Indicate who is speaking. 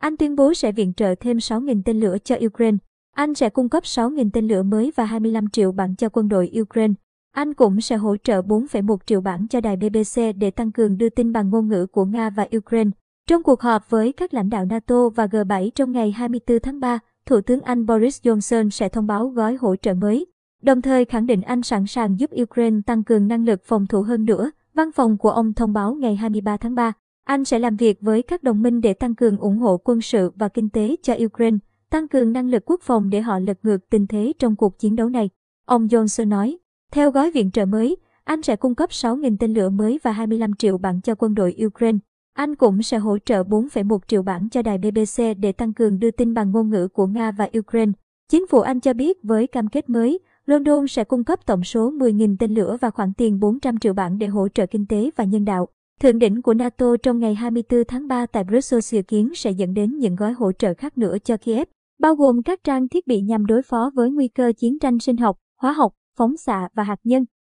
Speaker 1: Anh tuyên bố sẽ viện trợ thêm 6.000 tên lửa cho Ukraine. Anh sẽ cung cấp 6.000 tên lửa mới và 25 triệu bảng cho quân đội Ukraine. Anh cũng sẽ hỗ trợ 4,1 triệu bảng cho đài BBC để tăng cường đưa tin bằng ngôn ngữ của Nga và Ukraine. Trong cuộc họp với các lãnh đạo NATO và G7 trong ngày 24 tháng 3, Thủ tướng Anh Boris Johnson sẽ thông báo gói hỗ trợ mới, đồng thời khẳng định Anh sẵn sàng giúp Ukraine tăng cường năng lực phòng thủ hơn nữa. Văn phòng của ông thông báo ngày 23 tháng 3, anh sẽ làm việc với các đồng minh để tăng cường ủng hộ quân sự và kinh tế cho Ukraine, tăng cường năng lực quốc phòng để họ lật ngược tình thế trong cuộc chiến đấu này. Ông Johnson nói, theo gói viện trợ mới, Anh sẽ cung cấp 6.000 tên lửa mới và 25 triệu bảng cho quân đội Ukraine. Anh cũng sẽ hỗ trợ 4,1 triệu bảng cho đài BBC để tăng cường đưa tin bằng ngôn ngữ của Nga và Ukraine. Chính phủ Anh cho biết với cam kết mới, London sẽ cung cấp tổng số 10.000 tên lửa và khoản tiền 400 triệu bảng để hỗ trợ kinh tế và nhân đạo. Thượng đỉnh của NATO trong ngày 24 tháng 3 tại Brussels dự kiến sẽ dẫn đến những gói hỗ trợ khác nữa cho Kiev, bao gồm các trang thiết bị nhằm đối phó với nguy cơ chiến tranh sinh học, hóa học, phóng xạ và hạt nhân.